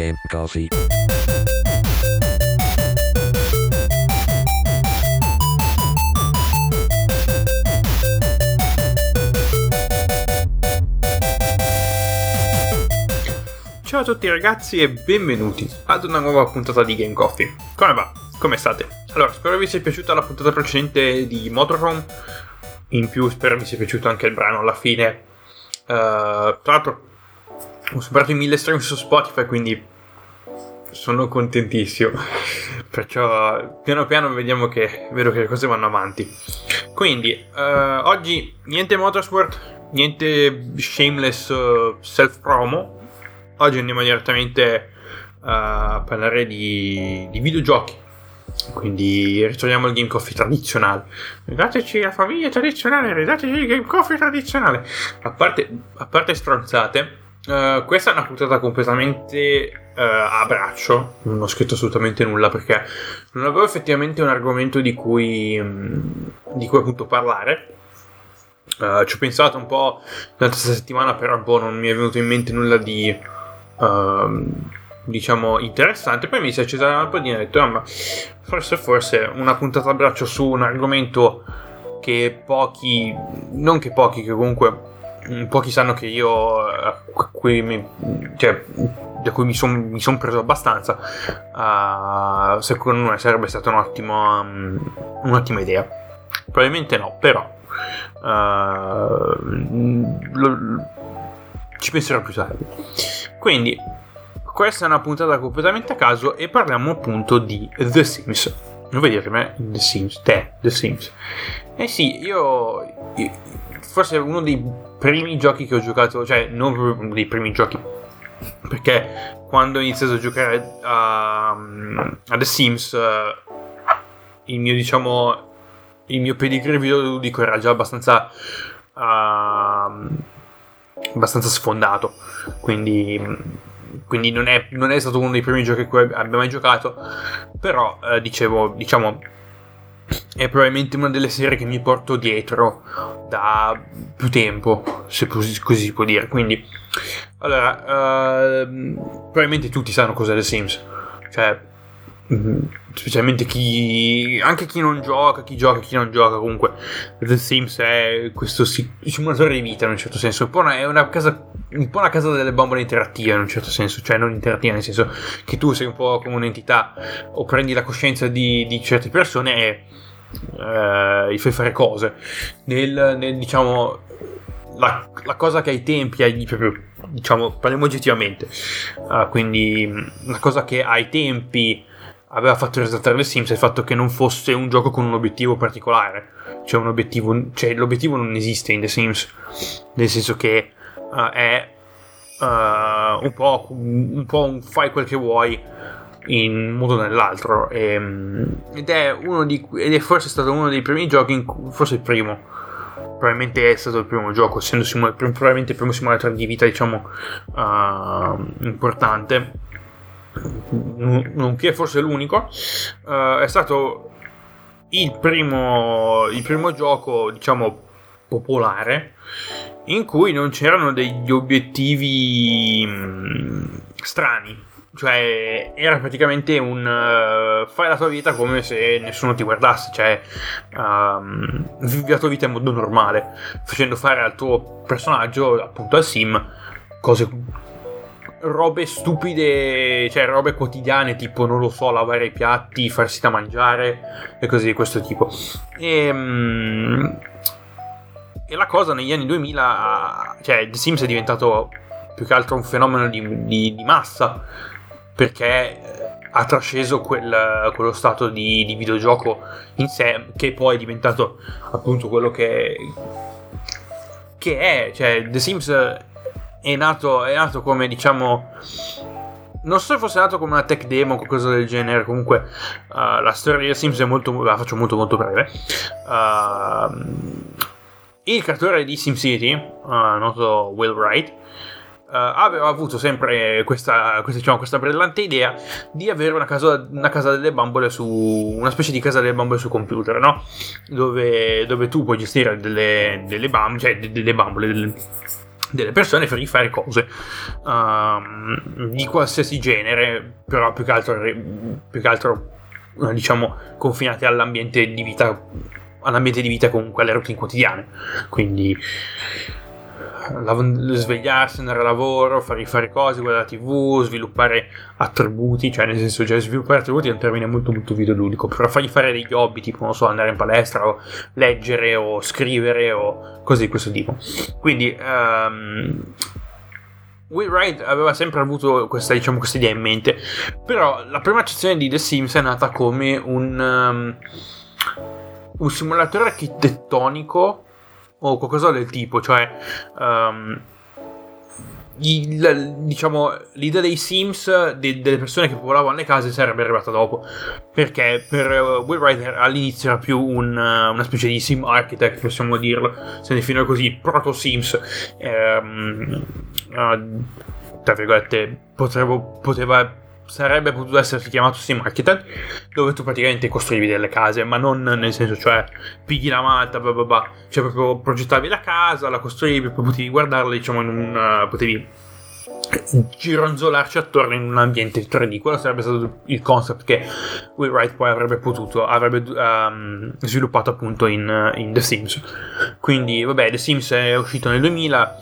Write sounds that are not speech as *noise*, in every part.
Game Coffee. Ciao a tutti ragazzi e benvenuti ad una nuova puntata di Game Coffee. Come va? Come state? Allora, spero vi sia piaciuta la puntata precedente di Motorhome. In più, spero vi sia piaciuto anche il brano alla fine. Uh, tra l'altro, ho superato i 1000 stream su Spotify, quindi sono contentissimo. *laughs* Perciò, piano piano, vediamo che vedo che le cose vanno avanti. Quindi, uh, oggi niente Motorsport, niente shameless uh, self promo Oggi andiamo direttamente a parlare di, di videogiochi. Quindi ritorniamo al Game Coffee tradizionale. Ridateci la famiglia tradizionale, ridateci il Game Coffee tradizionale. A parte, a parte stronzate, uh, questa è una puntata completamente uh, a braccio. Non ho scritto assolutamente nulla perché non avevo effettivamente un argomento di cui, um, di cui appunto parlare. Uh, ci ho pensato un po' questa settimana, però po' non mi è venuto in mente nulla di uh, diciamo interessante. Poi mi si è accesa la lampadina e ho detto: ah, ma forse, forse una puntata a braccio su un argomento che pochi, non che pochi, che comunque pochi sanno che io mi, cioè, da cui mi sono son preso abbastanza uh, secondo me sarebbe stata un ottimo, um, un'ottima idea probabilmente no però uh, lo, ci penserò più tardi quindi, questa è una puntata completamente a caso e parliamo appunto di The Sims. Non vuoi dirmi The Sims? Te, The Sims. Eh sì, io, io forse uno dei primi giochi che ho giocato, cioè non proprio uno dei primi giochi, perché quando ho iniziato a giocare a, a The Sims, il mio diciamo il mio pedigree videoludico era già abbastanza uh, abbastanza sfondato. Quindi, quindi non, è, non, è, stato uno dei primi giochi a cui abbia mai giocato. Però, eh, dicevo, diciamo, è probabilmente una delle serie che mi porto dietro da più tempo, se così, si può dire. Quindi, allora, eh, probabilmente tutti sanno cos'è The Sims. Cioè, Mm-hmm. specialmente chi anche chi non gioca chi gioca chi non gioca comunque The Sims è questo simulatore di vita in un certo senso un po' una, è una casa un po' una casa delle bambole interattive in un certo senso cioè non interattiva nel senso che tu sei un po' come un'entità o prendi la coscienza di, di certe persone e eh, gli fai fare cose. Nel, nel diciamo la, la, cosa che ai tempi hai proprio diciamo parliamo oggettivamente. Uh, quindi la cosa che ai tempi aveva fatto risaltare le Sims è il fatto che non fosse un gioco con un obiettivo particolare. Cioè, un obiettivo, cioè l'obiettivo non esiste in The Sims, nel senso che uh, è uh, un, po', un po' un fai quel che vuoi in un modo o nell'altro. E, ed, è di, ed è forse stato uno dei primi giochi, in forse il primo. Probabilmente è stato il primo gioco, essendo simula- probabilmente il primo simulatore di vita, diciamo, uh, importante nonché forse l'unico, uh, è stato il primo, il primo gioco, diciamo, popolare in cui non c'erano degli obiettivi mm, strani. Cioè, era praticamente un uh, fai la tua vita come se nessuno ti guardasse, cioè, um, vivi la tua vita in modo normale, facendo fare al tuo personaggio, appunto al sim, cose robe stupide, cioè robe quotidiane, tipo non lo so, lavare i piatti, farsi da mangiare e così di questo tipo. E, um, e la cosa negli anni 2000, cioè The Sims è diventato più che altro un fenomeno di, di, di massa perché ha trasceso quel, quello stato di, di, videogioco in sé che poi è diventato appunto quello che, che è, cioè The Sims è nato, è nato come diciamo non so se fosse nato come una tech demo o qualcosa del genere. Comunque, uh, la storia di Sims è molto. La faccio molto, molto breve. Uh, il creatore di SimCity, uh, noto Will Wright, aveva avuto sempre questa, questa, diciamo, questa, brillante idea di avere una casa, una casa, delle bambole su. una specie di casa delle bambole su computer, no? Dove, dove tu puoi gestire delle, delle bambole, cioè delle bambole, delle delle persone per rifare cose uh, di qualsiasi genere, però più che altro, più che altro diciamo confinate all'ambiente di vita all'ambiente di vita comunque alle routine quotidiane quindi svegliarsi, andare a lavoro, fare, fare cose, guardare la tv, sviluppare attributi, cioè nel senso, cioè, sviluppare attributi è un termine molto molto videoludico, però fargli fare degli hobby, tipo, non so, andare in palestra o leggere o scrivere o cose di questo tipo. Quindi, um, Will Wright aveva sempre avuto questa, diciamo, questa idea in mente, però la prima accezione di The Sims è nata come un, um, un simulatore architettonico o qualcosa del tipo, cioè um, il, diciamo l'idea dei Sims de, delle persone che popolavano le case sarebbe arrivata dopo perché per uh, Will Rider all'inizio era più un, uh, una specie di sim architect possiamo dirlo se ne definire così proto Sims um, uh, tra virgolette potrevo, poteva sarebbe potuto essere chiamato Sim Architect, dove tu praticamente costruivi delle case, ma non nel senso, cioè, pigli la malta, bla bla bla, cioè proprio progettavi la casa, la costruivi, poi potevi guardarla, diciamo, in un... Uh, potevi gironzolarci attorno in un ambiente 3D. Quello sarebbe stato il concept che Will Wright poi avrebbe potuto, avrebbe um, sviluppato appunto in, in The Sims. Quindi, vabbè, The Sims è uscito nel 2000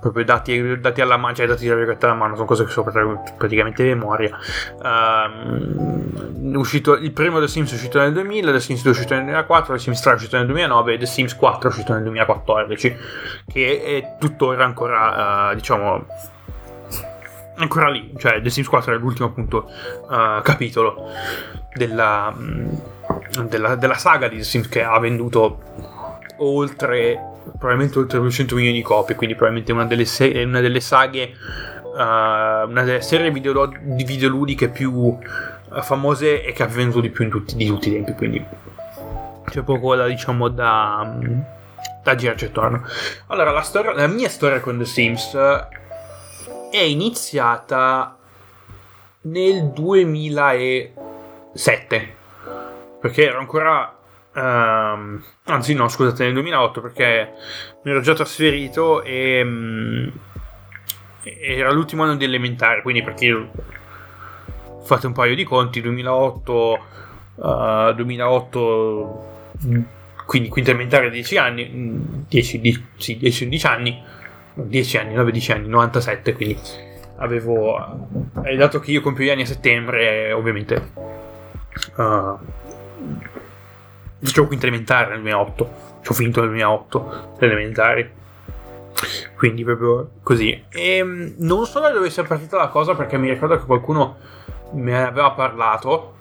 proprio dati, dati alla mano, cioè dati alla mano, sono cose che sono praticamente memoria. Um, uscito, il primo The Sims è uscito nel 2000, The Sims 2 è uscito nel 2004, The Sims 3 è uscito nel 2009 e The Sims 4 è uscito nel 2014, che è tuttora ancora, uh, diciamo, ancora lì. Cioè, The Sims 4 è l'ultimo appunto uh, capitolo della, della, della saga di The Sims che ha venduto oltre probabilmente oltre 200 milioni di copie, quindi probabilmente una delle, se- una delle saghe, uh, una delle serie video- di videoludiche più uh, famose e che ha venduto di più tutti, di tutti i tempi, quindi c'è poco da, diciamo, da, da girarci attorno. Allora, la, storia, la mia storia con The Sims è iniziata nel 2007, perché ero ancora Um, anzi, no, scusate, nel 2008 perché mi ero già trasferito e um, era l'ultimo anno di elementare. Quindi, perché fate un paio di conti, 2008, uh, 2008 quindi quinta elementare 10 anni, 10, 10, sì, 10 11 anni, 10 anni, 9-10 anni, 97. Quindi avevo, eh, dato che io compio gli anni a settembre, ovviamente. Uh, facevo quinta elementare nel 2008. Ci ho finito nel 2008 le elementari. Quindi proprio così. E ehm, non so da dove sia partita la cosa perché mi ricordo che qualcuno me ne aveva parlato.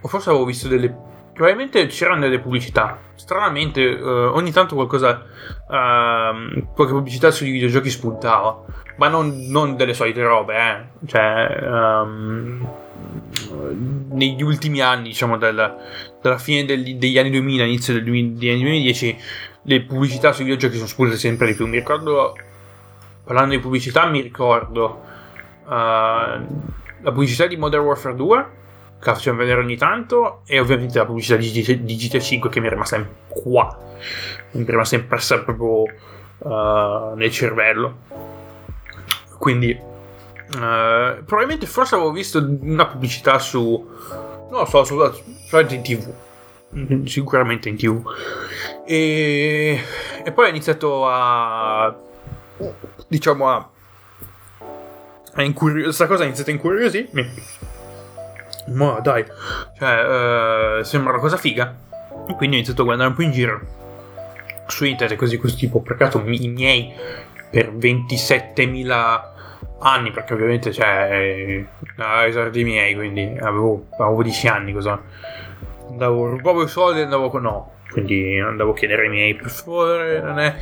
O forse avevo visto delle. Probabilmente c'erano delle pubblicità. Stranamente, uh, ogni tanto qualcosa. Uh, qualche pubblicità sui videogiochi spuntava. Ma non, non delle solite robe, eh. Cioè. Um, negli ultimi anni, diciamo, dal, dalla fine del, degli anni 2000, inizio degli anni 2010, le pubblicità sui videogiochi sono spuntate sempre di più. Mi ricordo, parlando di pubblicità, mi ricordo uh, la pubblicità di Modern Warfare 2, che facciamo vedere ogni tanto, e ovviamente la pubblicità di, di GTA 5 che mi è rimasta qua, mi è rimasta impressa proprio uh, nel cervello. Quindi Uh, probabilmente forse avevo visto una pubblicità su. Non lo so, su, su in tv. Sicuramente in tv. E, e poi ho iniziato a. Diciamo a. a incuriosire. Questa cosa ha iniziato a incuriosirmi. Ma dai, cioè, uh, sembra una cosa figa. E quindi ho iniziato a guardare un po' in giro su internet, così così tipo ho pregato i miei per 27.000 anni, perché ovviamente cioè, ai esordi miei, quindi avevo, avevo 10 anni, cosa. Andavo, rubavo i soldi e andavo con no. Quindi andavo a chiedere ai miei, per favore, non è.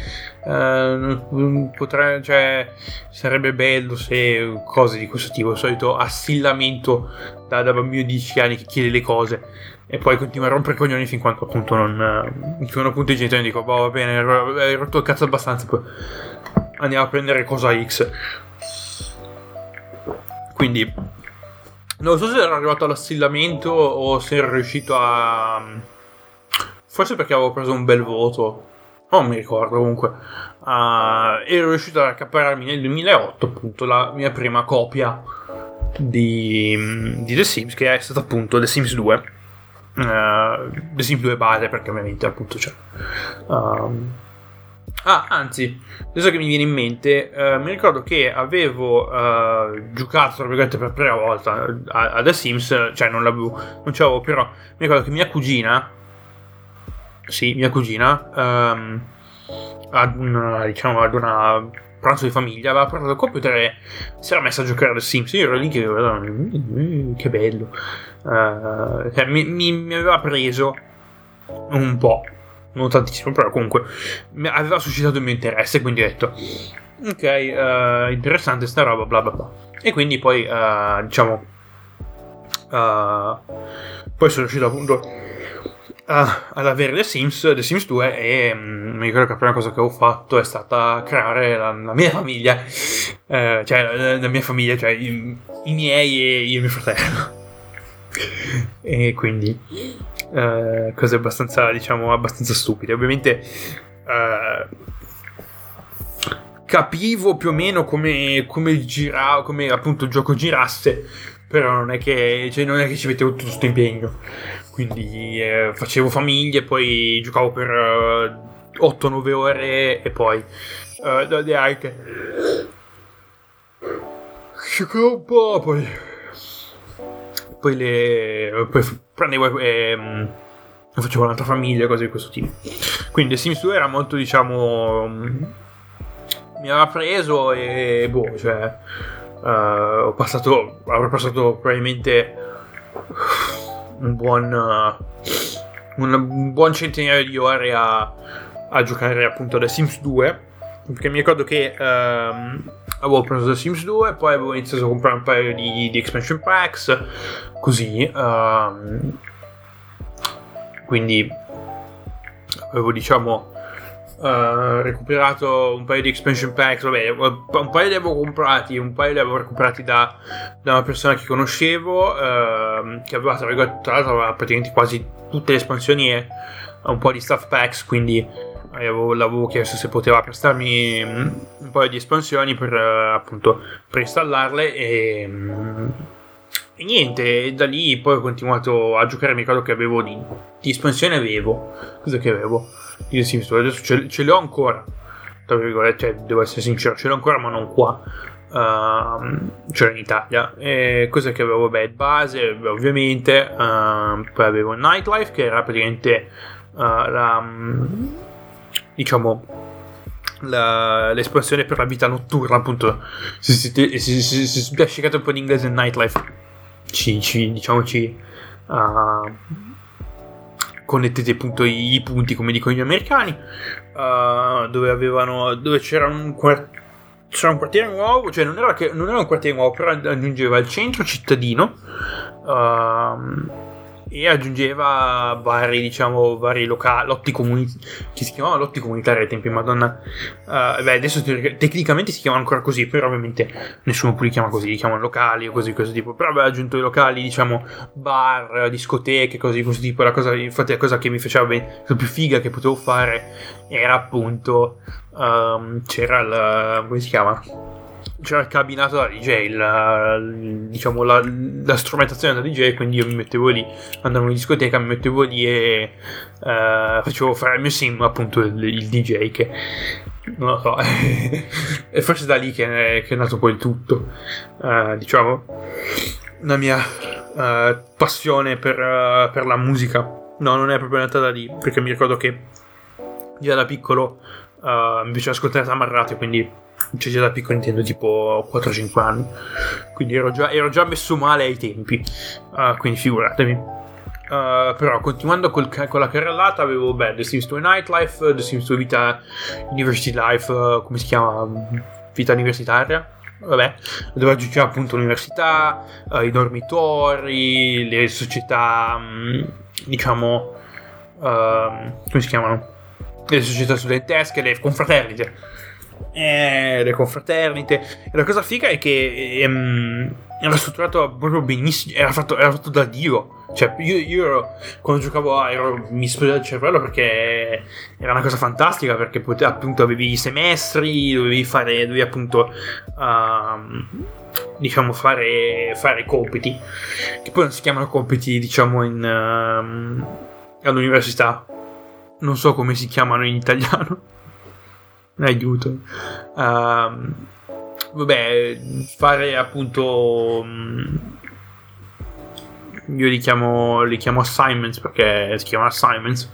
Eh, potrei, cioè, sarebbe bello se cose di questo tipo, il solito assillamento da, da bambino di 10 anni che chiede le cose e poi continua a rompere i coglioni fin quando appunto non. Fino appunto i genitori dicono, boh, va bene, hai rotto il cazzo abbastanza, poi andiamo a prendere cosa X. Quindi non so se ero arrivato all'assillamento o se ero riuscito a... Forse perché avevo preso un bel voto non mi ricordo comunque. Uh, ero riuscito ad accaparrarmi nel 2008 appunto la mia prima copia di, di The Sims, che è stata appunto The Sims 2. Uh, The Sims 2 base, perché ovviamente appunto c'è. Uh, ah, anzi, adesso che mi viene in mente, uh, mi ricordo che avevo giocato, tra virgolette, per prima volta a, a, The Sims, cioè non l'avevo, non c'avevo, però mi ricordo che mia cugina, sì, mia cugina, um, ad una, diciamo, ad una pranzo di famiglia, aveva portato il computer e si era messa a giocare a The Sims. Io ero lì che, mm, che bello. Uh, mi, mi, mi, aveva preso un po', non tantissimo, però comunque aveva suscitato il mio interesse, quindi ho detto, ok, uh, interessante sta roba, bla bla bla. E quindi poi, uh, diciamo, poi sono riuscito appunto uh, ad avere The Sims, The Sims 2 e um, mi ricordo che la prima cosa che ho fatto è stata creare la, la mia famiglia, uh, cioè la, la, mia famiglia, cioè i, i miei e io e mio fratello. *laughs* e quindi uh, cose abbastanza, diciamo, abbastanza stupide. Ovviamente capivo più o meno come, come girava, come appunto il gioco girasse, però non è che, cioè, non è che ci mettevo tutto questo impegno. Quindi eh, facevo famiglie, poi giocavo per uh, eh, 8-9 ore e poi uh, anche giocavo un po', poi poi le poi prendevo e um, facevo un'altra famiglia, cose di questo tipo. Quindi The Sims 2 era molto, diciamo, um, mi aveva preso e boh, cioè uh, ho passato, avrò passato probabilmente un buon, uh, un buon centinaio di ore a, a, giocare appunto The Sims 2. Perché mi ricordo che um, avevo preso The Sims 2, poi avevo iniziato a comprare un paio di, di expansion packs, così. Um, quindi avevo diciamo Uh, recuperato un paio di expansion packs. Vabbè, un paio li avevo comprati, un paio li avevo recuperati da, da una persona che conoscevo, uh, che aveva tra, l'altro aveva praticamente quasi tutte le espansioni e un po' di stuff packs. Quindi avevo, l'avevo chiesto se poteva prestarmi un paio di espansioni per uh, appunto per installarle e. Um, e niente, da lì poi ho continuato a giocare. Mi ricordo che avevo di, di espansione avevo. Cosa che avevo? Io sì, adesso ce, ce, le ancora. Tra virgolette, cioè, devo essere sincero, ce le ho ancora, ma non qua. Uh, cioè in Italia. E cosa che avevo? Beh, base, ovviamente. Uh, poi avevo Nightlife, che era praticamente uh, la. Diciamo. La, l'espansione per la vita notturna, appunto. Se siete si, si, si, spiaccicate un po' di inglese Nightlife, ci, ci diciamo, ci. Uh, connettete appunto i, i, punti come dicono gli americani uh, dove avevano dove c'era un, c'era un quartiere nuovo cioè non era, che, non era un quartiere nuovo però aggiungeva il centro cittadino uh, e aggiungeva vari, diciamo, vari locali, lotti comunitari, che si chiamavano lotti comunitari ai tempi, madonna. Uh, beh, adesso tecnicamente si chiamano ancora così, però ovviamente nessuno più li chiama così, li chiamano locali o così, così tipo. Però aveva aggiunto i locali, diciamo, bar, discoteche, così, così tipo. La cosa, infatti la cosa che mi faceva ben, più figa che potevo fare era appunto, um, c'era il, come si chiama? C'era il cabinato da DJ, la, diciamo la, la, strumentazione da DJ, quindi io mi mettevo lì, andavo in discoteca, mi mettevo lì e uh, facevo fare il mio sim, appunto il, il DJ che non lo so, *laughs* e forse da lì che è, che è nato poi il tutto, uh, diciamo, la mia uh, passione per, per la musica. No, non è proprio nata da lì, perché mi ricordo che già da piccolo mi piaceva ascoltare Tamarrate, quindi cioè già da piccolo intendo tipo 4-5 anni. Quindi ero già, ero già, messo male ai tempi. Uh, quindi figuratevi uh, però continuando col, con la carrellata avevo beh, The Sims 2 Nightlife The Sims 2 Vita University Life uh, come si chiama? Vita universitaria? Vabbè dove aggiungeva appunto l'università i dormitori le società um, diciamo come si chiamano? Le società studentesche le confraternite eh, le confraternite. E la cosa figa è che ehm, era strutturato proprio benissimo, era fatto, era fatto da Dio. Cioè, io, io ero, quando giocavo a ero, mi esplodeva il cervello perché era una cosa fantastica, perché potevi, appunto avevi i semestri, dovevi fare, dovevi appunto, uh, diciamo, fare, fare compiti, che poi non si chiamano compiti, diciamo, in, uh, all'università. Non so come si chiamano in italiano. Aiuto. Uh, vabbè, fare appunto io li chiamo, li chiamo assignments perché si chiamano assignments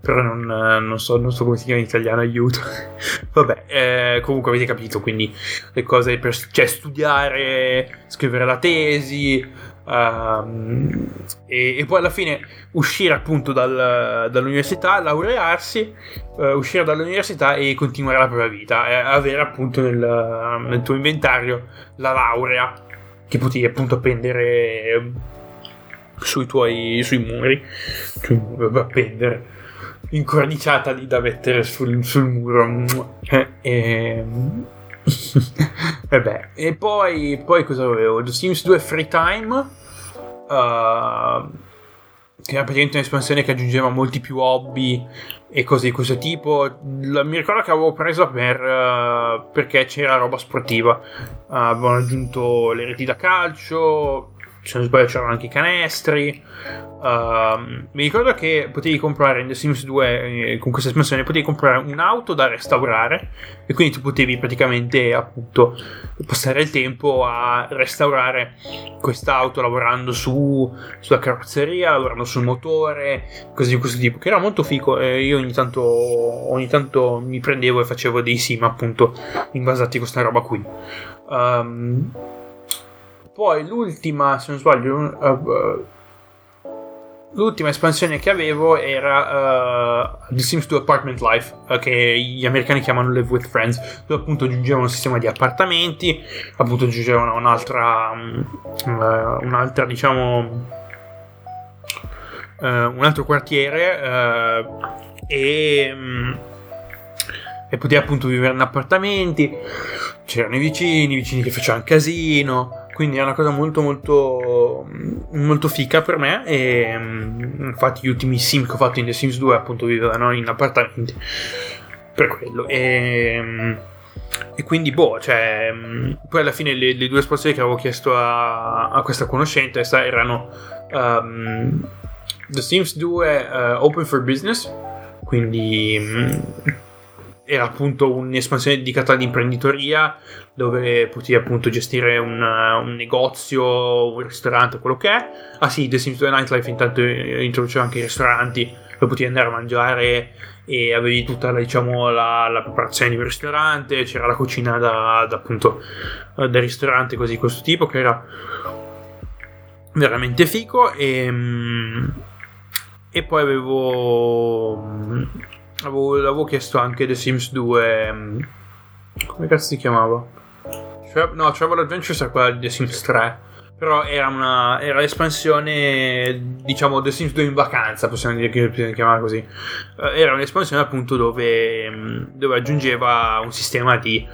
però non, non, so, non, so, come si chiama in italiano, aiuto. *laughs* Vabbè, eh, comunque avete capito, quindi le cose per cioè, studiare, scrivere la tesi um, e, e, poi alla fine uscire appunto dal, dall'università, laurearsi, uh, uscire dall'università e continuare la propria vita, e avere appunto nel, nel tuo inventario la laurea che potevi appunto appendere sui tuoi sui muri, muri appendere incorniciata lì da mettere sul, sul muro. E, e... *laughs* Vabbè, e poi, poi cosa avevo? The Sims 2 Free Time uh, che era praticamente un'espansione che aggiungeva molti più hobby e cose di questo tipo. mi ricordo che avevo preso per, uh, perché c'era roba sportiva. Uh, avevano aggiunto le reti da calcio, se non sbaglio c'erano anche i canestri. Uh, mi ricordo che potevi comprare in The Sims 2 eh, con questa espansione potevi comprare un'auto da restaurare e quindi tu potevi praticamente appunto passare il tempo a restaurare quest'auto lavorando su, sulla carrozzeria, lavorando sul motore, cose di questo tipo, che era molto figo e io ogni tanto, ogni tanto mi prendevo e facevo dei sim appunto basati a questa roba qui. Um, poi l'ultima, se non sbaglio, uh, l'ultima espansione che avevo era uh, The Sims 2 Apartment Life, uh, che gli americani chiamano Live with Friends, dove appunto aggiungevano un sistema di appartamenti, appunto aggiungevano un'altra, um, un'altra diciamo, un altro quartiere e, um, e potevi appunto vivere in appartamenti, c'erano i vicini, i vicini che facevano casino quindi è una cosa molto molto molto fica per me e mm, infatti gli ultimi sim che ho fatto in The Sims 2 appunto vivevano in appartamenti per quello. E, mm, e quindi boh cioè mm, poi alla fine le, le due esposizioni che avevo chiesto a, a questa conoscente erano um, The Sims 2 uh, Open for Business quindi era appunto un'espansione dedicata all'imprenditoria dove potevi appunto gestire un, un, negozio, un ristorante, quello che è. Ah sì, The Sims 2 Nightlife intanto introduceva anche i ristoranti dove potevi andare a mangiare e avevi tutta diciamo, la, la, preparazione di un ristorante, c'era la cucina da, da appunto del ristorante così di questo tipo che era veramente fico e, e poi avevo Avevo, avevo chiesto anche The Sims 2. Mm, come cazzo si chiamava? No, Travel Adventures è quella di The Sims 3. Però era, una, era l'espansione, diciamo, The Sims 2 in vacanza, possiamo dire che possiamo chiamare così. Eh, era un'espansione appunto dove, mm, dove aggiungeva un sistema di,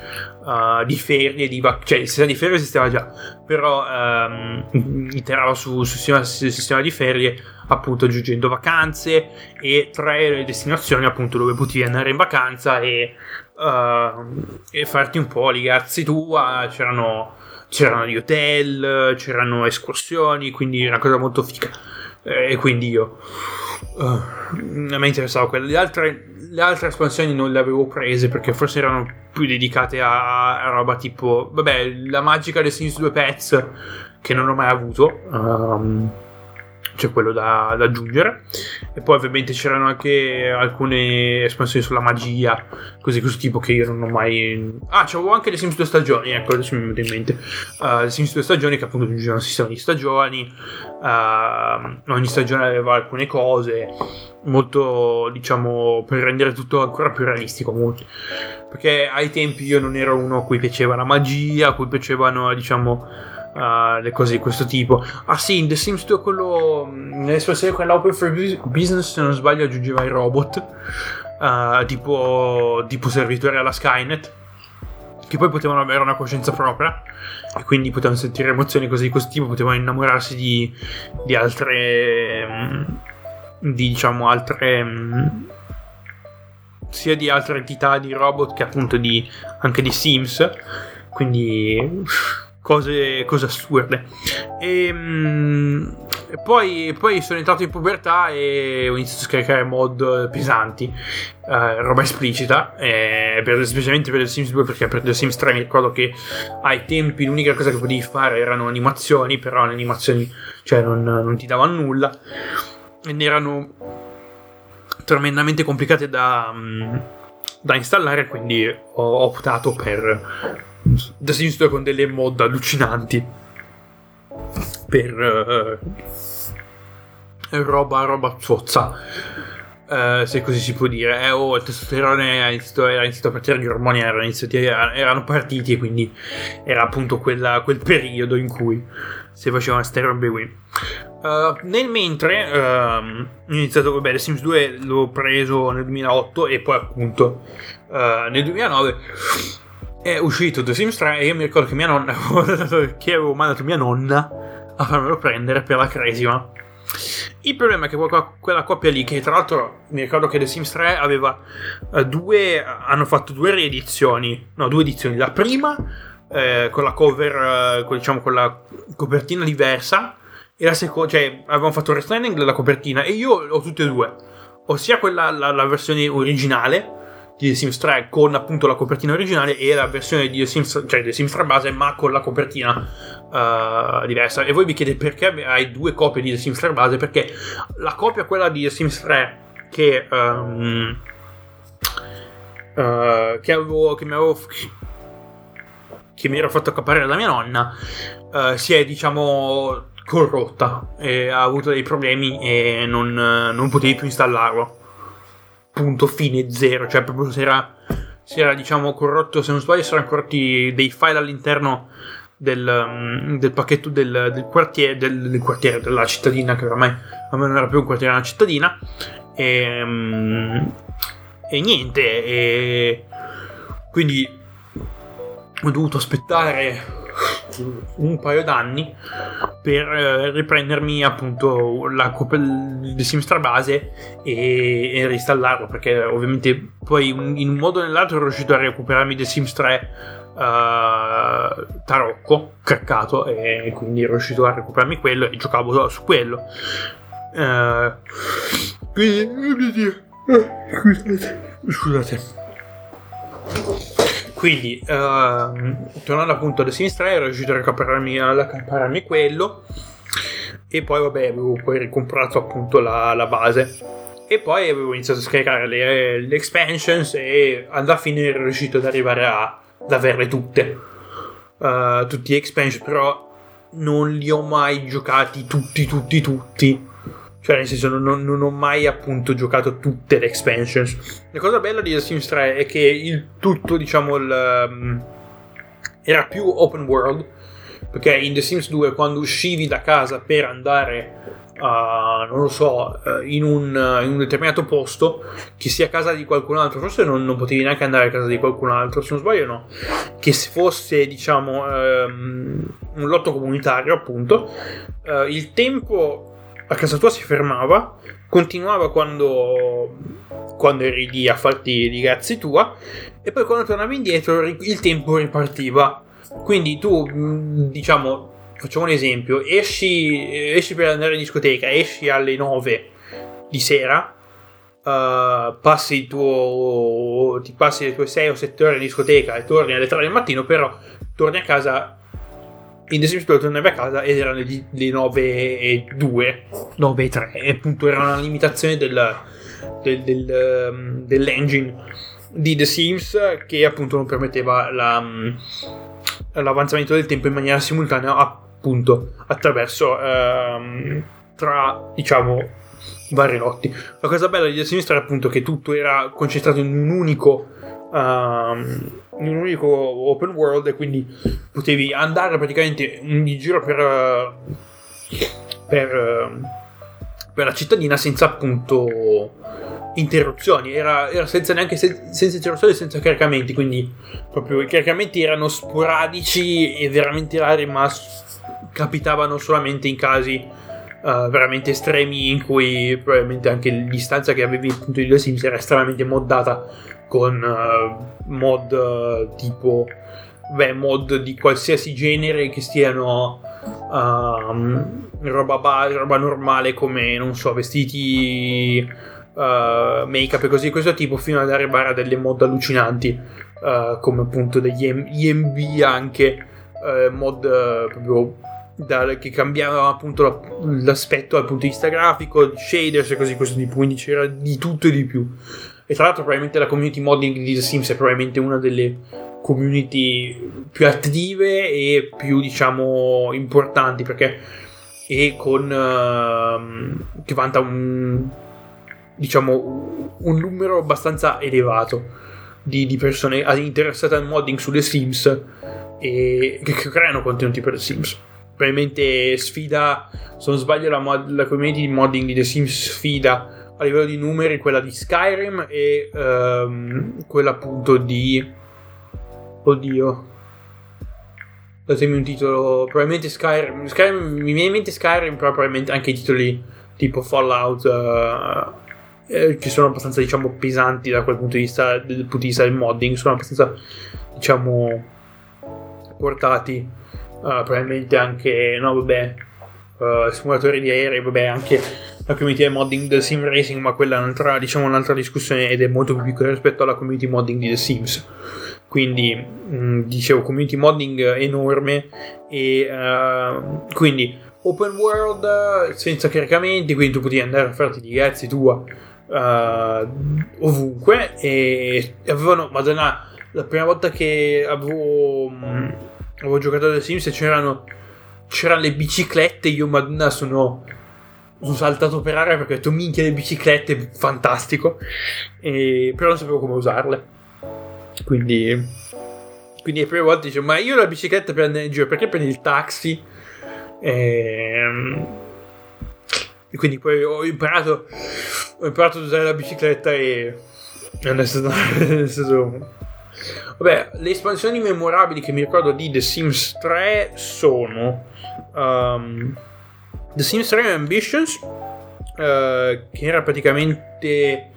uh, di ferie, di vac- cioè il sistema di ferie esisteva già, però um, iterava sul sistema, sistema di ferie appunto aggiungendo vacanze e tre destinazioni appunto dove potevi andare in vacanza e, uh, e farti un po' li cazzi tua, c'erano c'erano gli hotel, c'erano escursioni, quindi una cosa molto figa. Eh, e quindi io uh, a me interessava quella. Le altre, le altre, espansioni non le avevo prese perché forse erano più dedicate a, a roba tipo, vabbè, la magica dei Sims 2 Pets che non ho mai avuto. Um, c'è quello da, da, aggiungere. E poi ovviamente c'erano anche alcune espansioni sulla magia, così questo tipo che io non ho mai... Ah, c'avevo anche le Sims 2 stagioni, ecco, adesso mi è in mente. Uh, le Sims 2 stagioni che appunto aggiungevano un sistema di stagioni, uh, ogni stagione aveva alcune cose, molto, diciamo, per rendere tutto ancora più realistico. Molto. Perché ai tempi io non ero uno a cui piaceva la magia, a cui piacevano, diciamo uh, le cose di questo tipo. Ah sì, in The Sims 2 quello, nell'espressione quella Open for Business, se non sbaglio, aggiungeva i robot, uh, tipo, tipo servitori alla Skynet, che poi potevano avere una coscienza propria e quindi potevano sentire emozioni così di questo tipo, potevano innamorarsi di, di altre, mm, di diciamo altre, mm, sia di altre entità di robot che appunto di, anche di Sims, quindi cose, cose assurde. E, mh, poi, poi, sono entrato in pubertà e ho iniziato a scaricare mod pesanti, eh, roba esplicita, eh, per, specialmente per The Sims 2 perché per The Sims 3 mi ricordo che ai tempi l'unica cosa che potevi fare erano animazioni, però le animazioni cioè, non, non ti davano nulla ed erano tremendamente complicate da, da installare, quindi ho optato per The Sims 2 con delle mod allucinanti per uh, roba, roba zozza. Uh, se così si può dire, eh, oh, il testosterone ha iniziato, era iniziato a partire, gli ormoni erano, iniziati, erano partiti quindi era appunto quella, quel periodo in cui si facevano queste robe qui. Uh, nel mentre uh, ho iniziato, vabbè, The Sims 2 l'ho preso nel 2008 e poi appunto nel 2009 è uscito The Sims 3 e io mi ricordo che mia nonna *laughs* che avevo mandato mia nonna a farmelo prendere per la cresima. Il problema è che quella coppia lì che tra l'altro mi ricordo che The Sims 3 aveva uh, due hanno fatto due riedizioni no due edizioni. La prima eh, con la cover uh, con, diciamo con la copertina diversa e la seconda cioè avevano fatto il restyling della copertina e io ho tutte e due ossia quella la, la versione originale di The Sims 3 con appunto la copertina originale e la versione di The Sims, cioè The Sims 3 base ma con la copertina uh, diversa. E voi vi chiedete perché hai due copie di The Sims 3 base? Perché la copia quella di The Sims 3 che, um, uh, che, avevo, che mi avevo che mi ero fatto accaparare da mia nonna uh, si è diciamo corrotta e ha avuto dei problemi e non, non potevi più installarlo punto fine zero, cioè proprio si era, si era diciamo corrotto, se non sbaglio si erano corrotti dei file all'interno del, mm, del pacchetto del, del, quartiere, del, quartiere, della cittadina, che ormai a me non era più un quartiere, era una cittadina, e, mm, e niente, e quindi ho dovuto aspettare un paio d'anni per eh, riprendermi appunto la di Simstar base e, e reinstallarlo perché ovviamente poi in un modo o nell'altro ero riuscito a recuperarmi The Sims 3 uh, eh, tarocco craccato e quindi ero riuscito a recuperarmi quello e giocavo su quello. Uh, quindi scusate. scusate quindi, uh, tornando appunto a The Sims 3, ero riuscito a recuperarmi, a recuperarmi quello. E poi, vabbè, avevo poi ricomprato appunto la, la base. E poi avevo iniziato a scaricare le, le expansions e alla fine ero riuscito ad arrivare a, ad averle tutte. Uh, tutti gli expansion, però non li ho mai giocati tutti, tutti, tutti cioè, nel senso, non, non, ho mai appunto giocato tutte le expansions. La cosa bella di The Sims 3 è che il tutto, diciamo, il, um, era più open world. Perché in The Sims 2, quando uscivi da casa per andare Uh, non lo so, uh, in, un, uh, in, un, determinato posto, che sia a casa di qualcun altro, forse non, non, potevi neanche andare a casa di qualcun altro, se non sbaglio no, che se fosse diciamo um, un lotto comunitario appunto, uh, il tempo a casa tua si fermava, continuava quando, quando eri lì a farti i cazzi tua, e poi quando tornavi indietro il tempo ripartiva. Quindi tu, diciamo, facciamo un esempio, esci, esci per andare in discoteca, esci alle 9 di sera, Uh, passi tuo ti passi le tue 6 o 7 ore in discoteca e torni alle 3 del mattino però torni a casa in The Sims 2 tornavi a casa ed erano le, le 9 e 2, 9 e 3, e appunto era una limitazione del, del, del, um, dell'engine di The Sims che appunto non permetteva la, um, l'avanzamento del tempo in maniera simultanea appunto attraverso um, tra diciamo vari lotti. La cosa bella di The Sims 3 è appunto che tutto era concentrato in un unico um, in un unico open world e quindi potevi andare praticamente in giro per, per, per la cittadina senza appunto interruzioni, era, era senza neanche sen- senza interruzioni, senza caricamenti, quindi proprio i caricamenti erano sporadici e veramente rari, ma capitavano solamente in casi uh, veramente estremi in cui probabilmente anche l'istanza che avevi appunto di The Sims era estremamente moddata con uh, mod uh, tipo beh, mod di qualsiasi genere che stiano um, roba, ba- roba normale come non so vestiti uh, make up e così di questo tipo fino ad arrivare a delle mod allucinanti uh, come appunto degli EMB anche uh, mod proprio da, che cambiavano appunto l'aspetto dal punto di vista grafico shaders e così questo tipo quindi c'era di tutto e di più e tra l'altro probabilmente la community modding di The Sims è probabilmente una delle community più attive e più diciamo importanti perché e con uh, che vanta un diciamo un numero abbastanza elevato di, di persone interessate al modding sulle Sims e che, che creano contenuti per The Sims. Probabilmente sfida se non sbaglio la, mod, la community di modding di The Sims sfida a livello di numeri quella di Skyrim e um, quella appunto di Oddio. Datemi un titolo. Probabilmente Skyrim. Skyrim mi viene in mente Skyrim, però probabilmente anche i titoli tipo Fallout. Uh, eh, che sono abbastanza, diciamo, pesanti da quel punto di vista, dal punto di vista del modding. Sono abbastanza, diciamo, portati. Uh, probabilmente anche, no, vabbè, uh, simulatori di aerei, vabbè, anche la community modding del sim racing, ma quella è un'altra, diciamo, un'altra discussione ed è molto più piccola rispetto alla community modding di The Sims. Quindi mh, mm, dicevo community modding enorme e uh, quindi open world senza caricamenti quindi tu potevi andare a farti di cazzi tua uh, ovunque e avevano madonna la prima volta che avevo, mh, mm, avevo giocato The Sims c'erano c'erano le biciclette io madonna sono sono saltato per aria perché ho detto minchia le biciclette fantastico e, però non sapevo come usarle quindi, quindi le prime volte dicevo, ma io la bicicletta per andare in giro, perché prendi il taxi? E, ehm, e quindi poi ho imparato, ho imparato ad usare la bicicletta e non è stato, è stato... Vabbè, le espansioni memorabili che mi ricordo di The Sims 3 sono um, The Sims 3 Ambitions, uh, che era praticamente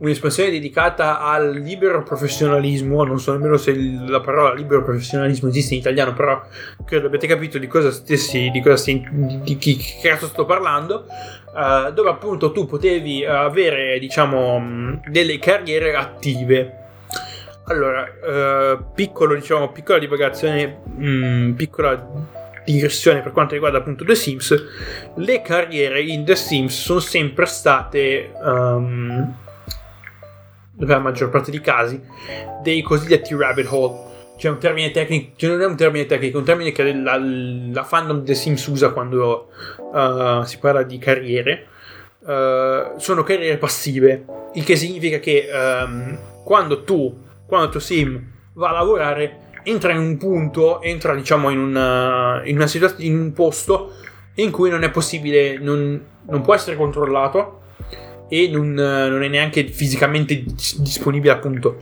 un'espansione dedicata al libero professionalismo. Non so nemmeno se la parola libero professionalismo esiste in italiano, però credo abbiate capito di cosa stessi, di cosa stia, di, chi cazzo sto parlando. Uh, dove appunto tu potevi avere, diciamo, delle carriere attive. Allora, uh, piccolo, diciamo, piccola divagazione, mh, mm, piccola digressione per quanto riguarda appunto The Sims, le carriere in The Sims sono sempre state um, per la maggior parte dei casi, dei cosiddetti rabbit hole. C'è un termine tecnico, cioè non è un termine tecnico, è un termine che la, la fandom The Sims usa quando uh, si parla di carriere. Uh, sono carriere passive, il che significa che um, quando tu, quando tuo sim va a lavorare, entra in un punto, entra diciamo in, una, in, una situazione, in un posto in cui non è possibile, non, non può essere controllato e non, non è neanche fisicamente disponibile appunto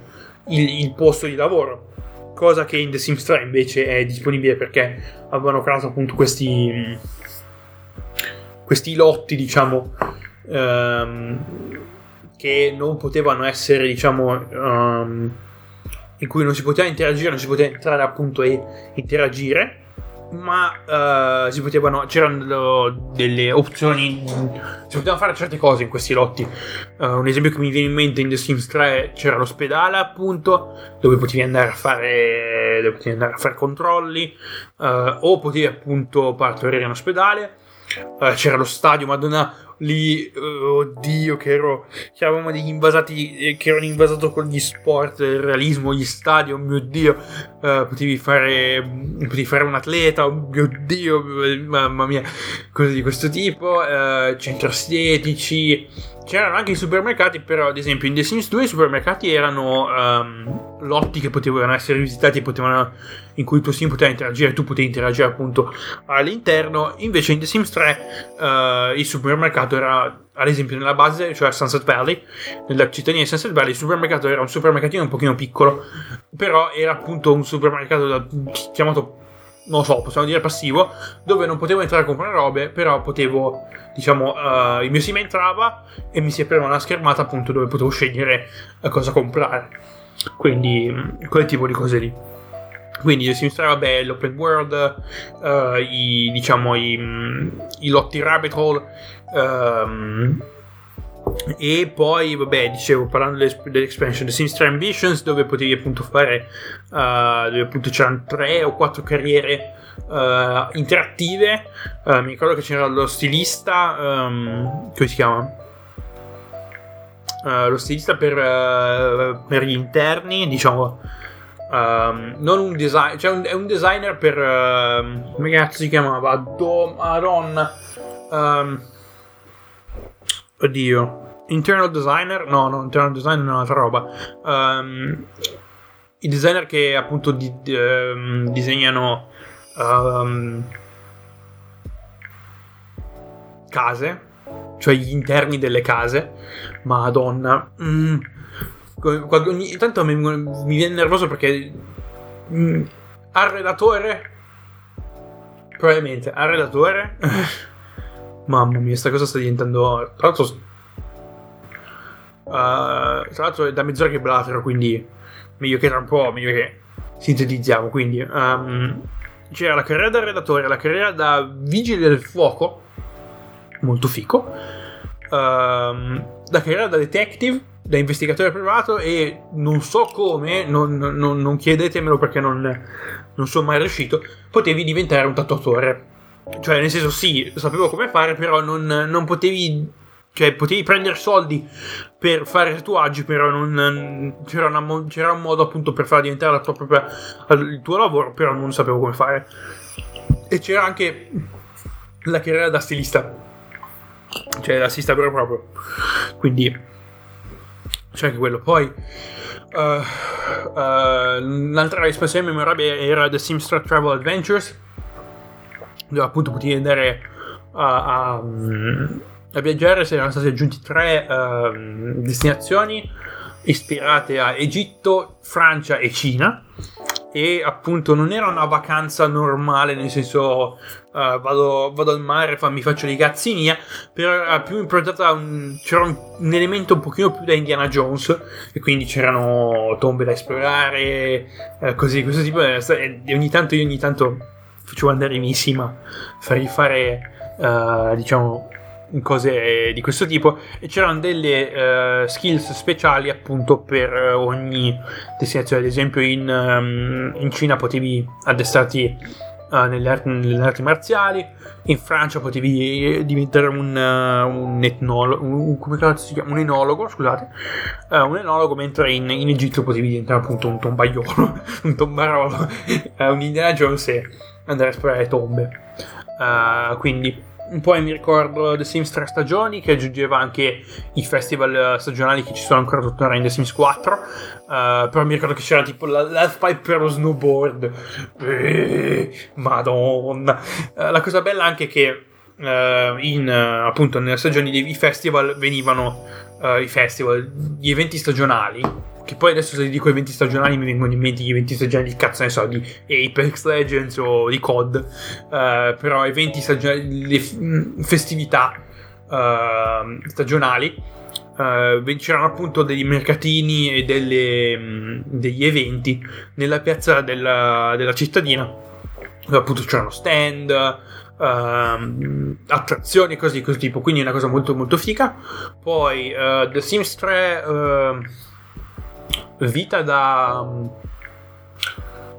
il, il, posto di lavoro. Cosa che in The Sims 3 invece è disponibile perché avevano creato appunto questi, questi lotti, diciamo, um, che non potevano essere, diciamo, um, in cui non si poteva interagire, non si poteva entrare appunto e interagire ma uh, si potevano c'erano delle opzioni si potevano fare certe cose in questi lotti. Uh, un esempio che mi viene in mente in The Sims 3 c'era l'ospedale appunto dove potevi andare a fare dove potevi andare a fare controlli uh, o potevi appunto partorire in ospedale. C'era lo stadio madonna lì, uh, oddio, che ero. Che avevamo degli invasati. Eh, che erano invasato con gli sport, il realismo, gli stadi, oh mio dio. Uh, potevi fare. Potevi fare un atleta, oh mio dio, mamma mia, cose di questo tipo. Uh, centri estetici. C'erano anche i supermercati, però ad esempio in The Sims 2 i supermercati erano um, lotti che potevano essere visitati potevano, in cui il tuo sim poteva interagire, tu potevi interagire appunto all'interno. Invece in The Sims 3 uh, il supermercato era, ad esempio nella base, cioè a Sunset Valley, nella cittadina di Sunset Valley, il supermercato era un supermercatino un pochino piccolo, però era appunto un supermercato da, chiamato non so, possiamo dire passivo, dove non potevo entrare a comprare robe, però potevo, diciamo, uh, il mio sim entrava e mi si apriva una schermata appunto dove potevo scegliere cosa comprare. Quindi, mm, quel tipo di cose lì. Quindi Sims 3, vabbè, l'open world, uh, i, diciamo, i, mm, i lotti rabbit hole, um, e poi, vabbè, dicevo, parlando dell'expansion, The 3 Ambitions, dove potevi appunto fare, uh, dove appunto c'erano tre o quattro carriere uh, interattive. Uh, mi ricordo che c'era lo stilista, um, come si chiama? lo stilista per, per, gli interni, diciamo, um, non un designer, cioè un, è un designer per, come cazzo si chiamava? Do, Madonna. Um, Oddio. Internal designer? No, no, internal designer è un'altra roba. Um, I designer che appunto di, di, um, disegnano um, case, cioè gli interni delle case. Madonna. Mm. Ogni tanto mi, mi, viene nervoso perché mm, arredatore probabilmente arredatore *laughs* Mamma mia, sta cosa sta diventando. Tra l'altro. Uh, tra l'altro è da mezz'ora che blatero, quindi meglio che tra un po', meglio che sintetizziamo. Quindi um, c'era la carriera da redattore, la carriera da vigile del fuoco, molto fico. Um, la carriera da detective, da investigatore privato e non so come, non, non, non chiedetemelo perché non, non sono mai riuscito, potevi diventare un tatuatore cioè, nel senso, sì, sapevo come fare, però non, non potevi. Cioè, potevi prendere soldi per fare tatuaggi, però non, c'era, una, c'era, un modo appunto per far diventare la tua propria, il tuo lavoro, però non sapevo come fare. E c'era anche la carriera da stilista, cioè da stilista vero proprio. Quindi c'è anche quello. Poi uh, uh, l'altra espansione memorabile era The Sims Travel Adventures dove appunto potevi andare a, a, a viaggiare se erano state aggiunti tre uh, destinazioni ispirate a Egitto, Francia e Cina. E appunto non era una vacanza normale nel senso uh, vado, vado, al mare mi faccio dei cazzi mia però era più improntata un, c'era un, un, elemento un pochino più da Indiana Jones. E quindi c'erano tombe da esplorare eh, così questo tipo e ogni tanto io ogni tanto facevo andare in Missima, fargli fare, uh, diciamo, cose di questo tipo. E c'erano delle uh, skills speciali appunto per ogni destinazione. Ad esempio in, um, in Cina potevi addestrarti uh, nelle, arti, nelle, arti, marziali. In Francia potevi diventare un, uh, un etnologo un, come si chiama? un enologo scusate. Un enologo mentre in, in, Egitto potevi diventare appunto un tombaiolo *laughs* un tombarolo. Un Indiana Jones andare a esplorare tombe. Uh, quindi poi mi ricordo The Sims 3 stagioni che aggiungeva anche i festival stagionali che ci sono ancora tuttora in The Sims 4 uh, però mi ricordo che c'era tipo l'Half Pipe per lo snowboard. Eh, madonna. Uh, la cosa bella anche che uh, in, appunto nelle stagioni dei festival venivano i festival gli eventi stagionali che poi adesso se dico eventi stagionali mi vengono in mente gli eventi stagionali di cazzo ne so di Apex Legends o di COD. Uh, però eventi stagionali le festività uh, stagionali uh, c'erano appunto dei mercatini e delle, mh, degli eventi nella piazza della, della cittadina. Dove appunto c'erano stand Uh, attrazioni così, così tipo quindi una cosa molto molto figa. Poi uh, The Sims 3 uh, vita da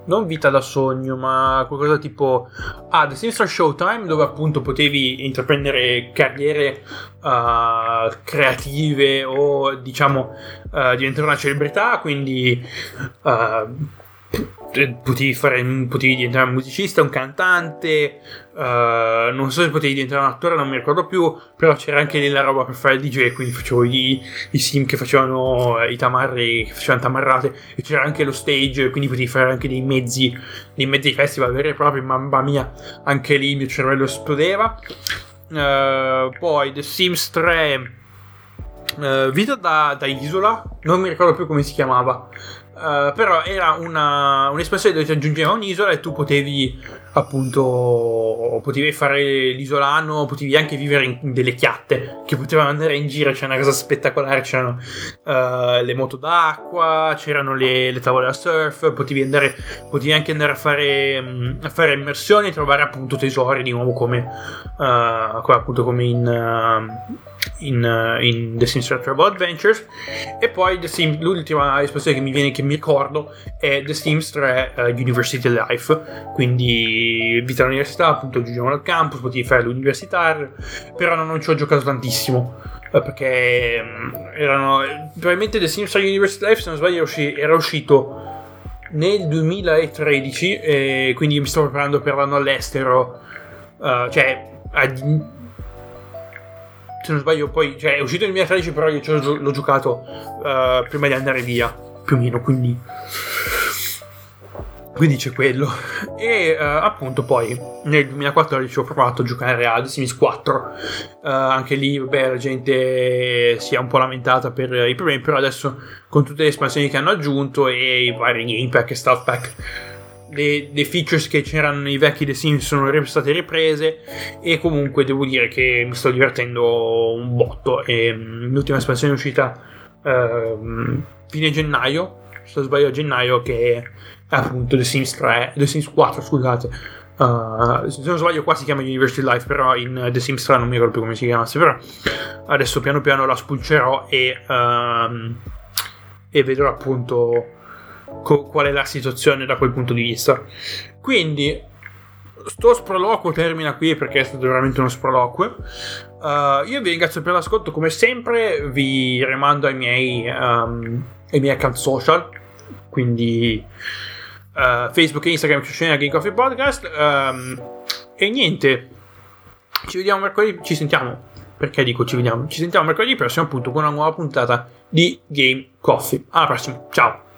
non vita da sogno, ma qualcosa tipo ah, The Sims Showtime, dove appunto potevi intraprendere carriere uh, creative o diciamo uh, diventare una celebrità, quindi uh, potevi, fare, potevi diventare un musicista, un cantante, uh, non so se potevi diventare un attore, non mi ricordo più, però c'era anche lì la roba per fare il DJ, quindi facevo i, i sim che facevano i tamarri, che facevano tamarrate, e c'era anche lo stage, quindi potevi fare anche dei mezzi, dei mezzi festival veri e propri, mamma mia, anche lì il mio cervello esplodeva. Uh, poi The Sims 3 uh, Vita da, da isola, non mi ricordo più come si chiamava. Uh, però era una, un'espansione dove ti aggiungeva un'isola e tu potevi appunto potevi fare l'isolano, potevi anche vivere in delle chiatte che potevano andare in giro, c'era una cosa spettacolare, c'erano uh, le moto d'acqua, c'erano le, le, tavole da surf, potevi, andare, potevi anche andare a fare, um, a fare immersioni e trovare appunto tesori di nuovo come, uh, appunto come in... Uh, in, uh, in, The Sims Travel Adventures. E poi Sims, l'ultima espressione che mi viene che mi ricordo è The Sims 3 uh, University Life. Quindi vita all'università appunto giungevano al campus potevi fare l'università però non ci ho giocato tantissimo. Uh, perché um, erano probabilmente The Sims 3 University Life se non sbaglio era uscito nel 2013 e quindi mi sto preparando per l'anno all'estero. Cioè se non sbaglio poi, cioè è uscito nel 2013 però io l'ho giocato uh, prima di andare via, più o meno, quindi... Quindi c'è quello. E uh, appunto poi nel 2014 ho provato a giocare a The Sims 4. Uh, eh, anche lì, vabbè, la gente si è un po' lamentata per i problemi, però adesso con tutte le espansioni che hanno aggiunto e i vari game pack e stuff pack le, le, features che c'erano nei vecchi The Sims sono state riprese e comunque devo dire che mi sto divertendo un botto. E mm, l'ultima espansione è uscita uh, fine gennaio se non sbaglio a gennaio che è appunto The Sims 3 The Sims 4 scusate. Uh, se non sbaglio qua si chiama University Life però in The Sims 3 non mi ricordo più come si chiamasse però adesso piano piano la spulcerò e, uh, e vedrò appunto co- qual è la situazione da quel punto di vista. Quindi, sto sproloquo termina qui perché è stato veramente uno sproloquo. Uh, io vi ringrazio per l'ascolto, come sempre, vi rimando ai miei, um, ai miei account social, quindi uh, Facebook e Instagram, scena Game Coffee Podcast. Um, e niente, ci vediamo mercoledì, ci sentiamo. Perché dico ci vediamo? Ci sentiamo mercoledì prossimo appunto con una nuova puntata di Game Coffee. Alla prossima, ciao!